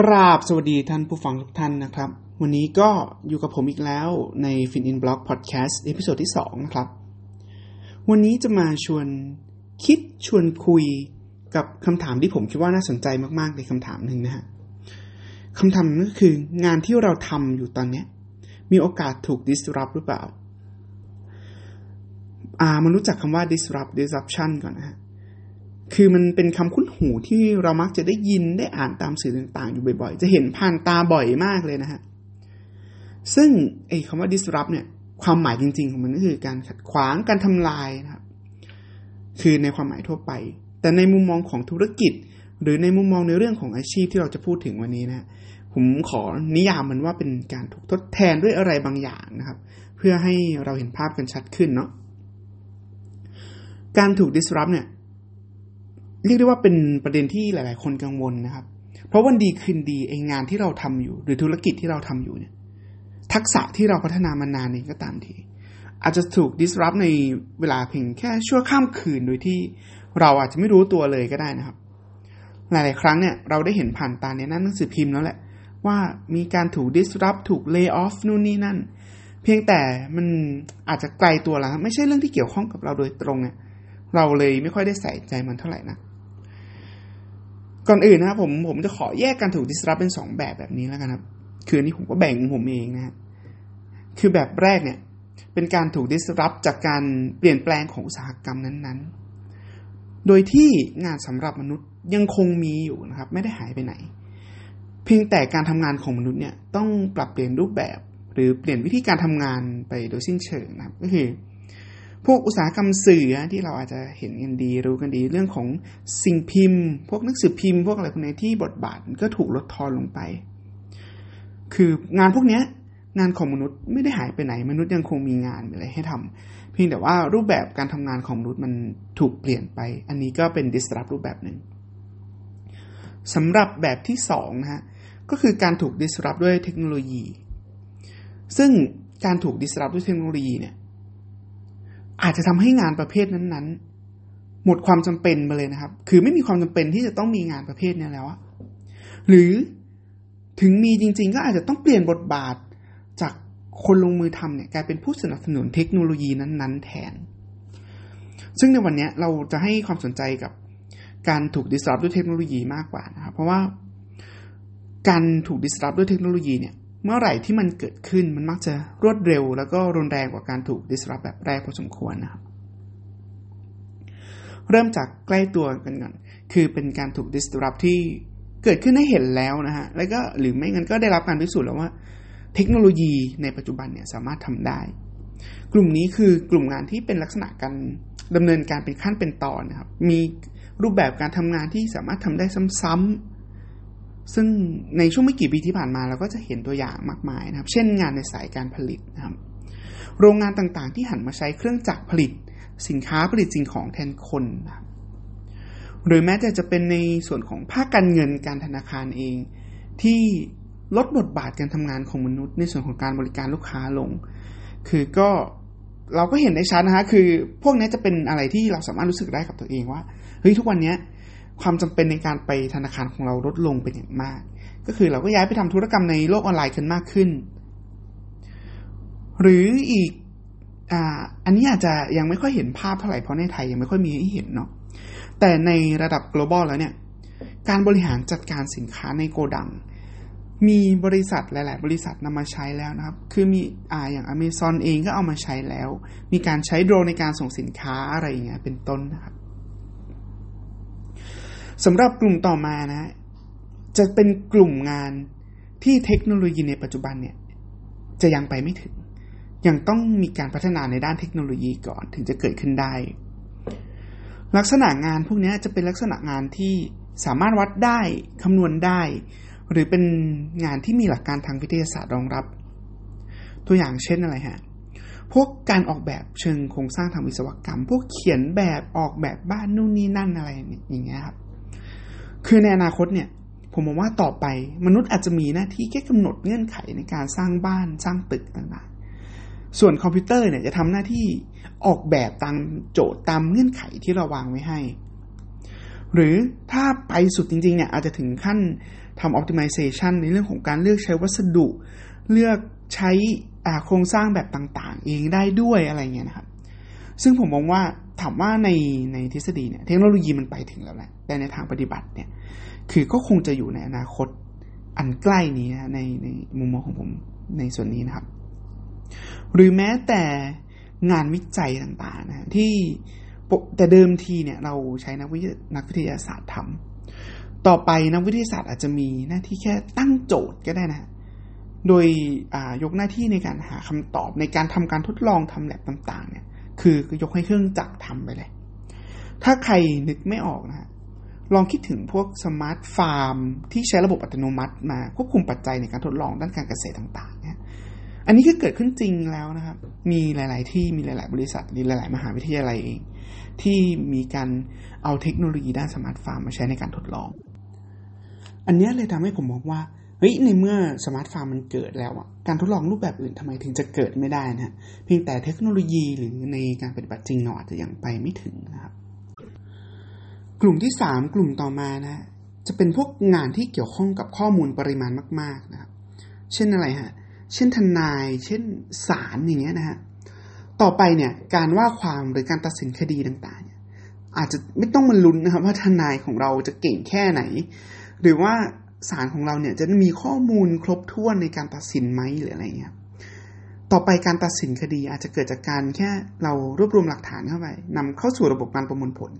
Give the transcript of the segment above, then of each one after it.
กราบสวัสดีท่านผู้ฟังทุกท่านนะครับ วันนี้ก็อยู่กับผมอีกแล้วใน FinIn Blog Podcast episode ที่ 2 นะครับ วันนี้จะมาชวนคิดชวนคุยกับคำถามที่ผมคิดว่าน่าสนใจมากๆในคำถามหนึ่งนะฮะคำถามนั้นก็คืองานที่เราทำอยู่ตอนนี้มีโอกาสถูก disrupt หรือเปล่า อ่า มันรู้จักคำว่า disrupt disruption ก่อนนะฮะ คือมันเป็นคำคุ้นหูที่เรามักจะได้ยินได้อ่านตามสื่อต่างๆ อยู่บ่อยๆ จะเห็นผ่านตาบ่อยมากเลยนะฮะ ซึ่งไอ้คำว่า disrupt เนี่ย ความหมายจริง ๆ ของมันก็คือการขัดขวางการทำลายนะครับ คือในความหมายทั่วไป แต่ในมุมมองของธุรกิจ หรือในมุมมองในเรื่องของอาชีพที่เราจะพูดถึงวันนี้นะผมขอนิยามมันว่าเป็นการถูกทดแทนด้วยอะไรบางอย่างนะครับ เพื่อให้เราเห็นภาพกันชัดขึ้นเนาะการถูก disrupt เนี่ย เรียกได้ว่าเป็นประเด็นที่หลาย ๆ คนกังวลนะครับ เพราะวันดีคืนดีไองานที่เราทำอยู่ หรือธุรกิจที่เราทำอยู่เนี่ย ทักษะที่เราพัฒนามานานเองก็ตามที อาจจะถูก disrupt ในเวลาเพียงแค่ชั่วข้ามคืนโดยที่เราอาจจะไม่รู้ตัวเลยก็ได้นะครับ หลาย ๆ ครั้งเนี่ยเราได้เห็นผ่านตาในหนังสือพิมพ์แล้วแหละ ว่ามีการถูก disrupt ถูก lay off นู่นนี่นั่น เพียงแต่มันอาจจะไกลตัวแล้วไม่ใช่เรื่องที่เกี่ยวข้องกับเราโดยตรงเนี่ยเราเลยไม่ค่อยได้ใส่ใจมันเท่าไหร่นะ ก่อนอื่นนะครับผมผมจะขอแยกการถูก disrupt เป็นสองแบบแบบนี้แล้วกันครับ คืออันนี้ผมก็แบ่งผมเองนะฮะคือแบบแรกเนี่ยเป็นการถูก disrupt จากการเปลี่ยนแปลงของอุตสาหกรรมนั้นๆ โดยที่งานสำหรับมนุษย์ยังคงมีอยู่นะครับ ไม่ได้หายไปไหน เพียงแต่การทำงานของมนุษย์เนี่ยต้องปรับเปลี่ยนรูปแบบ หรือเปลี่ยนวิธีการทำงานไปโดยสิ้นเชิงนะครับก็คือ พวกอุตสาหกรรมสื่อที่เราอาจจะเห็นกันดีรู้กันดีเรื่องของสิ่งพิมพ์ พวกหนังสือพิมพ์ พวกอะไรพวกนี้ที่บทบาทก็ถูกลดทอนลงไป คืองานพวกนี้งานของมนุษย์ไม่ได้หายไปไหน มนุษย์ยังคงมีงานอะไรให้ทำเพียงแต่ว่ารูปแบบการทำงานของมนุษย์มันถูกเปลี่ยนไป อันนี้ก็เป็น disrupt รูปแบบหนึ่งสำหรับแบบที่สองนะฮะก็คือการถูก disrupt ด้วยเทคโนโลยี ซึ่งการถูก disrupt ด้วยเทคโนโลยีเนี่ย อาจจะทำให้งานประเภทนั้นๆ หมดความจำเป็นไปเลยนะครับ คือไม่มีความจำเป็นที่จะต้องมีงานประเภทนี้แล้วอะหรือถึงมีจริง ๆ ก็อาจจะต้องเปลี่ยนบทบาทจากคนลงมือทำเนี่ยกลายเป็นผู้สนับสนุนเทคโนโลยีนั้น ๆ แทน ซึ่งในวันนี้เราจะให้ความสนใจกับการถูก disrupt ด้วยเทคโนโลยีมากกว่านะครับ เพราะว่าการถูก disrupt ด้วยเทคโนโลยีเนี่ย เมื่อไหร่ที่มันเกิดขึ้นมันมักจะรวดเร็ว แล้วก็รุนแรงกว่าการถูก disrupt แบบแรกพอสมควรนะครับ เริ่มจากใกล้ตัวกันก่อน คือเป็นการถูก disrupt ที่เกิดขึ้นให้เห็นแล้วนะฮะ แล้วก็หรือไม่งั้นก็ได้รับการพิสูจน์แล้วว่า เทคโนโลยีในปัจจุบันเนี่ยสามารถทำได้ กลุ่มนี้คือกลุ่มงานที่เป็นลักษณะการดำเนินการเป็นขั้นเป็นตอนนะครับ มีรูปแบบการทำงานที่สามารถทำได้ซ้ำๆ ซึ่งในช่วงไม่กี่ปีที่ผ่านมาเราก็จะเห็นตัวอย่างมากมายนะครับ เช่นงานในสายการผลิตนะครับ โรงงานต่างๆ ที่หันมาใช้เครื่องจักรผลิต สินค้าผลิตสิ่งของแทนคนนะครับหรือแม้แต่จะเป็นในส่วนของภาคการเงินการธนาคารเอง ที่ลดบทบาทการทำงานของมนุษย์ ในส่วนของการบริการลูกค้าลง คือก็เราก็เห็นได้ชัดนะฮะคือพวกนี้จะเป็นอะไรที่เราสามารถรู้สึกได้กับตัวเองว่าเฮ้ยทุกวันนี้ ความจำเป็นในการไปธนาคารของเราลดลงเป็นอย่างมาก ก็คือเราก็ย้ายไปทำธุรกรรมในโลกออนไลน์กันมากขึ้น หรืออีกอ่าอันนี้อาจจะยังไม่ค่อยเห็นภาพเท่าไหร่เพราะในไทยยังไม่ค่อยมีให้เห็นเนาะแต่ในระดับ global แล้วเนี่ย การบริหารจัดการสินค้าในโกดัง มีบริษัทหลาย ๆ บริษัทนำมาใช้แล้วนะครับ คือมีอ่าอย่าง Amazon เองก็เอามาใช้แล้ว มีการใช้โดรนในการส่งสินค้าอะไรอย่างเงี้ยเป็นต้นนะครับ สำหรับกลุ่มต่อมานะ จะเป็นกลุ่มงานที่เทคโนโลยีในปัจจุบันเนี่ย จะยังไปไม่ถึง ยังต้องมีการพัฒนาในด้านเทคโนโลยีก่อนถึงจะเกิดขึ้นได้ ลักษณะงานพวกนี้จะเป็นลักษณะงานที่สามารถวัดได้คำนวณได้ หรือเป็นงานที่มีหลักการทางวิทยาศาสตร์รองรับ ตัวอย่างเช่นอะไรฮะพวกการออกแบบเชิงโครงสร้างทางวิศวกรรม พวกเขียนแบบออกแบบบ้านนู่นนี่นั่นอะไรอย่างเงี้ยครับ คือในอนาคตเนี่ย ผมมองว่าต่อไปมนุษย์อาจจะมีหน้าที่แค่กำหนดเงื่อนไขในการสร้างบ้านสร้างตึกต่างๆ ส่วนคอมพิวเตอร์เนี่ยจะทำหน้าที่ออกแบบตามโจทย์ตามเงื่อนไขที่เราวางไว้ให้ หรือถ้าไปสุดจริงๆเนี่ยอาจจะถึงขั้นทำ optimization ในเรื่องของการเลือกใช้วัสดุ เลือกใช้โครงสร้างแบบต่างๆ เองได้ด้วยอะไรเงี้ยนะครับ ซึ่งผมมองว่า ถามว่าในในทฤษฎีเนี่ยเทคโนโลยีมันไปถึงแล้วแหละแต่ในทางปฏิบัติเนี่ยคือก็คงจะอยู่ในอนาคตอันใกล้นี้นะในในมุมมองของผมในส่วนนี้นะครับ หรือแม้แต่งานวิจัยต่างๆนะที่แต่เดิมทีเนี่ยเราใช้นักวินักวิทยาศาสตร์ทำต่อไปนักวิทยาศาสตร์อาจจะมีหน้าที่แค่ตั้งโจทย์ก็ได้นะโดยยกหน้าที่ในการหาคำตอบในการทำการทดลองทำแลบต่างๆเนี่ย คือยกให้เครื่องจักรทำไปเลย ถ้าใครนึกไม่ออกนะลองคิดถึงพวก smart farmที่ใช้ระบบอัตโนมัติมาควบคุมปัจจัยในการทดลองด้านการเกษตรต่างๆเนี่ยอันนี้ก็เกิดขึ้นจริงแล้วนะครับ มีหลาย ๆ ที่มีหลาย ๆ บริษัทมีหลาย ๆ มหาวิทยาลัยเอง ที่มีการเอาเทคโนโลยีด้าน smart farm มาใช้ในการทดลอง อันนี้เลยทำให้ผมมองว่า เฮ้ยในเมื่อ smart farm มันเกิดแล้วอะการทดลองรูปแบบอื่นทำไมถึงจะเกิดไม่ได้นะเพียงแต่เทคโนโลยีหรือในการปฏิบัติจริงเราอาจจะยังไปไม่ถึงนะครับ กลุ่มที่ 3 กลุ่มต่อมานะ จะเป็นพวกงานที่เกี่ยวข้องกับข้อมูลปริมาณมาก ๆนะครับ เช่นอะไรฮะเช่นทนาย เช่นศาลอย่างเงี้ยนะฮะต่อไปเนี่ยการว่าความหรือการตัดสินคดีต่างๆเนี่ยอาจจะไม่ต้องมาลุ้นนะครับ ว่าทนายของเราจะเก่งแค่ไหน หรือว่า ศาลของเราเนี่ยจะมีข้อมูลครบถ้วนในการตัดสินไหมหรืออะไรเงี้ยต่อไปการตัดสินคดีอาจจะเกิดจากการแค่เรารวบรวมหลักฐานเข้าไปนำเข้าสู่ระบบการประมวลผล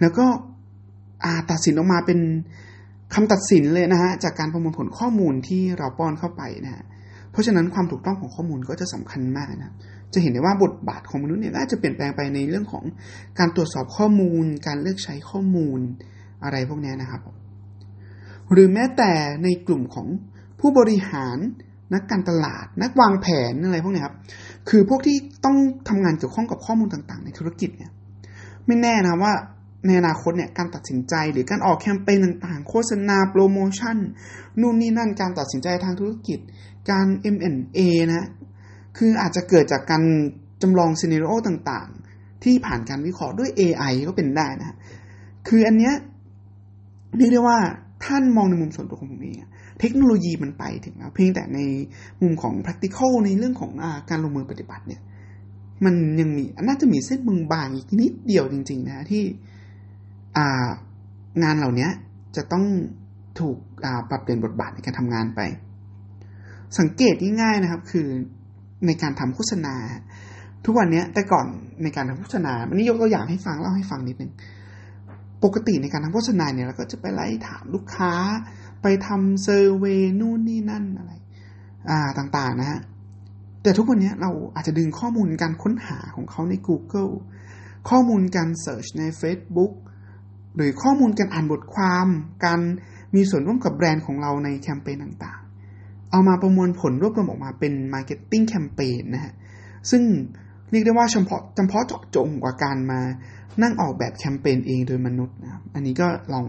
แล้วก็อาตัดสินออกมาเป็นคำตัดสินเลยนะฮะจากการประมวลผลข้อมูลที่เราป้อนเข้าไปนะฮะเพราะฉะนั้นความถูกต้องของข้อมูลก็จะสำคัญมากนะจะเห็นได้ว่าบทบาทของมนุษย์เนี่ยอาจจะเปลี่ยนแปลงไปในเรื่องของการตรวจสอบข้อมูล การเลือกใช้ข้อมูลอะไรพวกนี้นะครับ หรือแม้แต่ในกลุ่มของผู้บริหารนักการตลาด นักวางแผนอะไรพวกนี้ครับ คือพวกที่ต้องทำงานเกี่ยวข้องกับข้อมูลต่างๆ ในธุรกิจเนี่ย ไม่แน่นะว่าในอนาคตเนี่ยการตัดสินใจหรือการออกแคมเปญต่างๆ โฆษณาโปรโมชั่นนู่นนี่นั่นการตัดสินใจทางธุรกิจ การ M&A นะ คืออาจจะเกิดจากการจำลองซีนิโอต่างๆ ที่ผ่านการวิเคราะห์ด้วย AI ก็เป็นได้นะ คืออันเนี้ยเรียกได้ว่า ท่านมองในมุมส่วนตัวของผมเองเทคโนโลยีมันไปถึงแล้วเพียงแต่ในมุมของ practical ในเรื่องของอการลงมือปฏิบัติเนี่ย มันยังมีน่าจะมีเส้นบางๆอีกนิดเดียวจริง ๆ นะที่งานเหล่านี้จะต้องถูกปรับเปลี่ยนบทบาทในการทำงานไป สังเกตง่ายๆนะครับ คือในการทำโฆษณา ทุกวันนี้แต่ก่อนในการทำโฆษณาวันนี้ยกตัวอย่างให้ฟังเล่าให้ฟังนิดนึง ปกติในการทำโฆษณาเนี่ยเราก็จะไปไล่ถามลูกค้า ไปทำ survey นู่นนี่นั่นอะไร อ่าต่างๆนะฮะแต่ทุกวันนี้เราอาจจะดึงข้อมูลการค้นหาของเขาใน Google ข้อมูลการ search ใน Facebook หรือข้อมูลการอ่านบทความ การมีส่วนร่วมกับแบรนด์ของเราในแคมเปญต่างๆ เอามาประมวลผลรวบรวมออกมาเป็น marketing campaign นะฮะ ซึ่ง เรียกได้ว่าเฉพาะจำเพาะเจาะจงกว่าการมานั่งออกแบบแคมเปญเองโดยมนุษย์นะครับ อันนี้ก็ลอง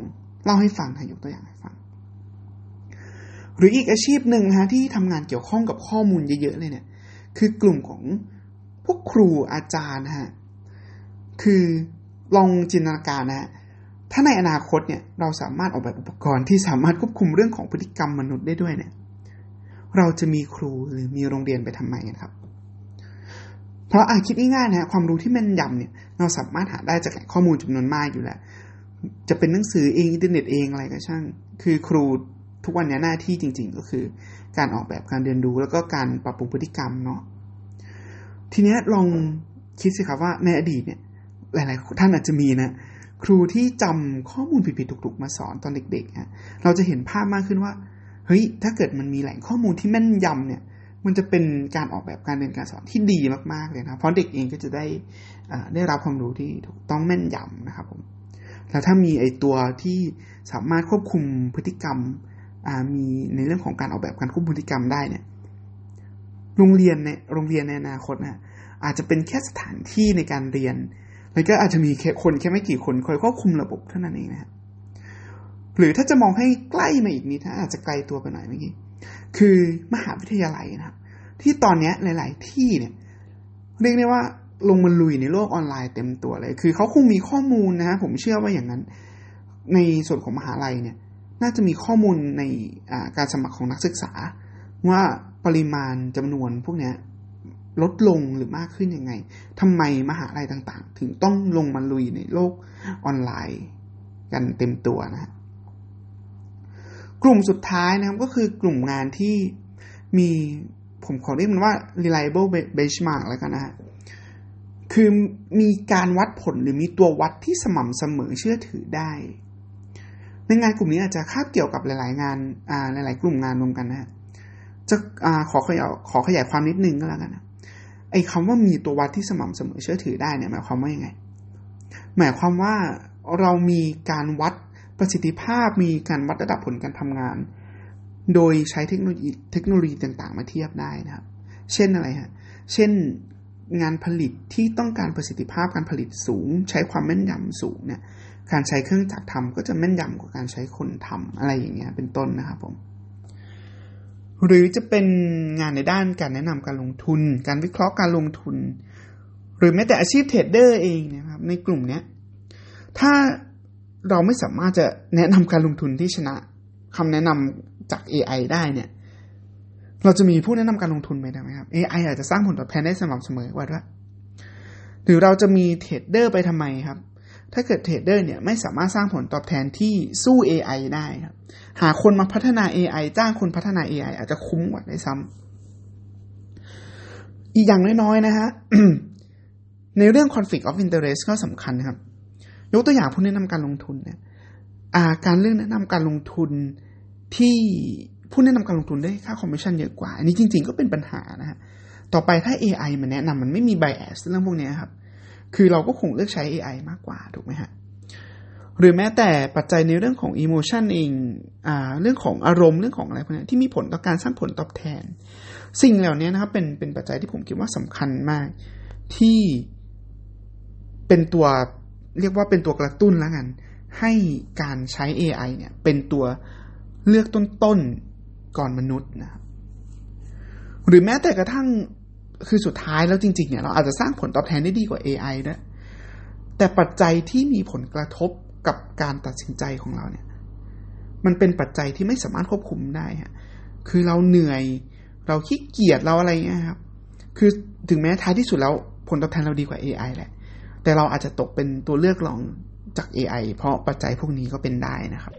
เล่าให้ฟังนะยกตัวอย่างให้ฟัง หรืออีกอาชีพหนึ่งนะฮะที่ทำงานเกี่ยวข้องกับข้อมูลเยอะๆเลยเนี่ย คือกลุ่มของพวกครูอาจารย์นะฮะ คือลองจินตนาการนะฮะถ้าในอนาคตเนี่ยเราสามารถออกแบบอุปกรณ์ที่สามารถควบคุมเรื่องของพฤติกรรมมนุษย์ได้ด้วยเนี่ย เราจะมีครูหรือมีโรงเรียนไปทำไมกันครับ เพราะอาคิดง่ายๆนะความรู้ที่แม่นยำเนี่ย เราสามารถหาได้จากแหล่งข้อมูลจำนวนมากอยู่แล้ว จะเป็นหนังสือเองอินเทอร์เน็ตเองอะไรก็ช่าง คือครูทุกวันนี้หน้าที่จริง ๆ ก็คือ การออกแบบการเรียนรู้แล้วก็การปรับปรุงพฤติกรรมเนาะทีนี้ลองคิดสิครับว่าในอดีตเนี่ย หลายๆ ท่านอาจจะมีนะครูที่จำข้อมูลผิดๆถูกๆมาสอนตอนเด็กๆฮะเราจะเห็นภาพมากขึ้นว่า เฮ้ย ถ้าเกิดมันมีแหล่งข้อมูลที่แม่นยำเนี่ย มันจะเป็นการออกแบบการเรียนการสอนที่ดีมากๆเลยนะเพราะเด็กเองก็จะได้ได้รับความรู้ที่ถูกต้องแม่นยำนะครับผมแล้วถ้ามีไอตัวที่สามารถควบคุมพฤติกรรมมีในเรื่องของการออกแบบการควบคุมพฤติกรรมได้เนี่ยโรงเรียนในโรงเรียนในอนาคตนะอาจจะเป็นแค่สถานที่ในการเรียน แล้วก็อาจจะมีแค่คนแค่ไม่กี่คนคอยควบคุมระบบเท่านั้นเองนะครับหรือถ้าจะมองให้ใกล้มาอีกนิดนะอาจจะไกลตัวไปหน่อยเมื่อกี้ คือมหาวิทยาลัยนะครับ ที่ตอนนี้หลาย ๆ ที่เนี่ย เรียกได้ว่าลงมาลุยในโลกออนไลน์เต็มตัวเลย คือเขาคงมีข้อมูลนะฮะผมเชื่อว่าอย่างนั้น ในส่วนของมหาลัยเนี่ย น่าจะมีข้อมูลในการสมัครของนักศึกษา ว่าปริมาณจำนวนพวกนี้ลดลงหรือมากขึ้นยังไงทำไมมหาลัยต่าง ๆ ถึงต้องลงมาลุยในโลกออนไลน์ กันเต็มตัวนะ กลุ่มสุดท้ายนะครับก็คือกลุ่มงานที่มีผมขอเรียกมันว่า reliable benchmark แล้วกันนะฮะคือมีการวัดผลหรือมีตัววัดที่สม่ำเสมอเชื่อถือได้ ในงานกลุ่มนี้อาจจะคาบเกี่ยวกับหลาย ๆ งานอ่าหลาย ๆ กลุ่มงานรวมกันนะฮะจะอ่าขอขยายขอขยายความนิดนึงก็แล้วกันนะไอ้คำว่ามีตัววัดที่สม่ำเสมอเชื่อถือได้เนี่ยหมายความว่ายังไง หมายความว่าเรามีการวัด ประสิทธิภาพมีการวัดระดับผลการทำงาน โดยใช้เทคโนโลยีเทคโนโลยีต่างๆ มาเทียบได้นะครับ เช่นอะไรฮะ เช่นงานผลิตที่ต้องการประสิทธิภาพการผลิตสูง ใช้ความแม่นยำสูงเนี่ย การใช้เครื่องจักรทำก็จะแม่นยำกว่าการใช้คนทำอะไรอย่างเงี้ย เป็นต้นนะครับผม หรือจะเป็นงานในด้านการแนะนำการลงทุน การวิเคราะห์การลงทุน หรือแม้แต่อาชีพ trader เองนะครับ ในกลุ่มเนี้ยถ้า เราไม่สามารถจะแนะนำการลงทุนที่ชนะคำแนะนำจาก AI ได้เนี่ย เราจะมีผู้แนะนำการลงทุนไหมได้ไหมครับ AI อาจจะสร้างผลตอบแทนได้สม่ำเสมอว่าด้วยหรือเราจะมี trader ไปทำไมครับ ถ้าเกิด trader เนี่ยไม่สามารถสร้างผลตอบแทนที่สู้ AI ได้ครับ หาคนมาพัฒนา AI จ้างคนพัฒนา AI อาจจะคุ้มกว่าได้ซ้ำอีกอย่างน้อยๆนะฮะในเรื่อง conflict of interest ก็สำคัญครับ ยกตัวอย่างผู้แนะนำการลงทุนเนี่ยการเรื่องแนะนำการลงทุนที่ผู้แนะนำการลงทุนได้ค่าคอมมิชชั่นเยอะกว่า อันนี้จริง ๆ ก็เป็นปัญหานะฮะต่อไปถ้า AI มันแนะนำมันไม่มี bias เรื่องพวกนี้ครับ คือเราก็คงเลือกใช้ AI มากกว่าถูกไหมฮะหรือแม้แต่ปัจจัยในเรื่องของ emotion เองอ่าเรื่องของอารมณ์เรื่องของอะไรพวกนี้ที่มีผลต่อการสร้างผลตอบแทน สิ่งเหล่านี้นะครับเป็นเป็นปัจจัยที่ผมคิดว่าสำคัญมากที่เป็นตัว เรียกว่าเป็นตัวกระตุ้นแล้วกัน ให้การใช้ AI เนี่ย เป็นตัวเลือกต้นๆก่อนมนุษย์นะครับหรือแม้แต่กระทั่งคือสุดท้ายแล้วจริง ๆ เนี่ย เราอาจจะสร้างผลตอบแทนได้ดีกว่า AI นะแต่ปัจจัยที่มีผลกระทบกับการตัดสินใจของเราเนี่ย มันเป็นปัจจัยที่ไม่สามารถควบคุมได้ฮะคือเราเหนื่อย เราขี้เกียจเราอะไรเงี้ยครับ คือถึงแม้ท้ายที่สุดแล้วผลตอบแทนเราดีกว่า AI แหละ แต่เราอาจจะตกเป็นตัวเลือกรองจาก AI เพราะปัจจัยพวกนี้ก็เป็นได้นะครับ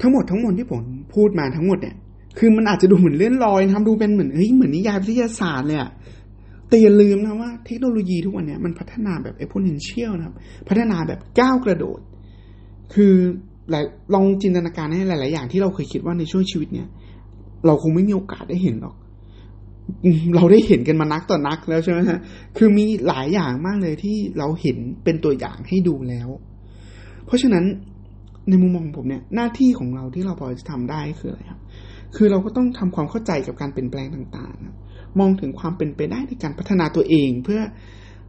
ทั้งหมดทั้งมวลที่ผมพูดมาทั้งหมดเนี่ย คือมันอาจจะดูเหมือนเลื่อนลอยนะครับดูเป็นเหมือนเฮ้ยเหมือนนิยายวิทยาศาสตร์เลยอะแต่อย่าลืมนะว่าเทคโนโลยีทุกวันนี้มันพัฒนาแบบ exponential นะครับ พัฒนาแบบก้าวกระโดด คือหลายลองจินตนาการให้หลาย ๆ อย่างที่เราเคยคิดว่าในช่วงชีวิตเนี่ย เราคงไม่มีโอกาสได้เห็นหรอก เราได้เห็นกันมานักต่อนักแล้วใช่ไหมฮะ คือมีหลายอย่างมากเลยที่เราเห็นเป็นตัวอย่างให้ดูแล้ว เพราะฉะนั้นในมุมมองผมเนี่ยหน้าที่ของเราที่เราพอจะทำได้คืออะไรครับ คือเราก็ต้องทำความเข้าใจกับการเปลี่ยนแปลงต่างๆ มองถึงความเป็นไปได้ในการพัฒนาตัวเองเพื่อ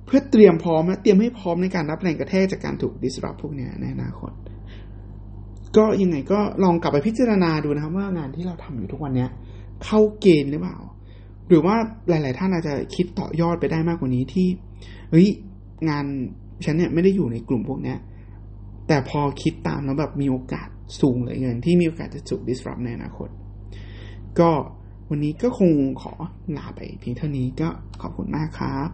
เพื่อเตรียมพร้อมและเตรียมให้พร้อมในการรับแรงกระแทกจากการถูก disrupt พวกนี้ในอนาคต ก็ยังไงก็ลองกลับไปพิจารณาดูนะครับว่างานที่เราทำอยู่ทุกวันเนี้ยเข้าเกณฑ์หรือเปล่า หรือว่าหลาย ๆ ท่านอาจจะคิดต่อยอดไปได้มากกว่านี้ที่เฮ้ยงานฉันเนี่ยไม่ได้อยู่ในกลุ่มพวกเนี้ยแต่พอคิดตามแล้วแบบมีโอกาสสูงเลยเงิน ที่มีโอกาสจะถูก disrupt ในอนาคต ก็วันนี้ก็คงขอลาไปเพียงเท่านี้ก็ขอบคุณมากครับ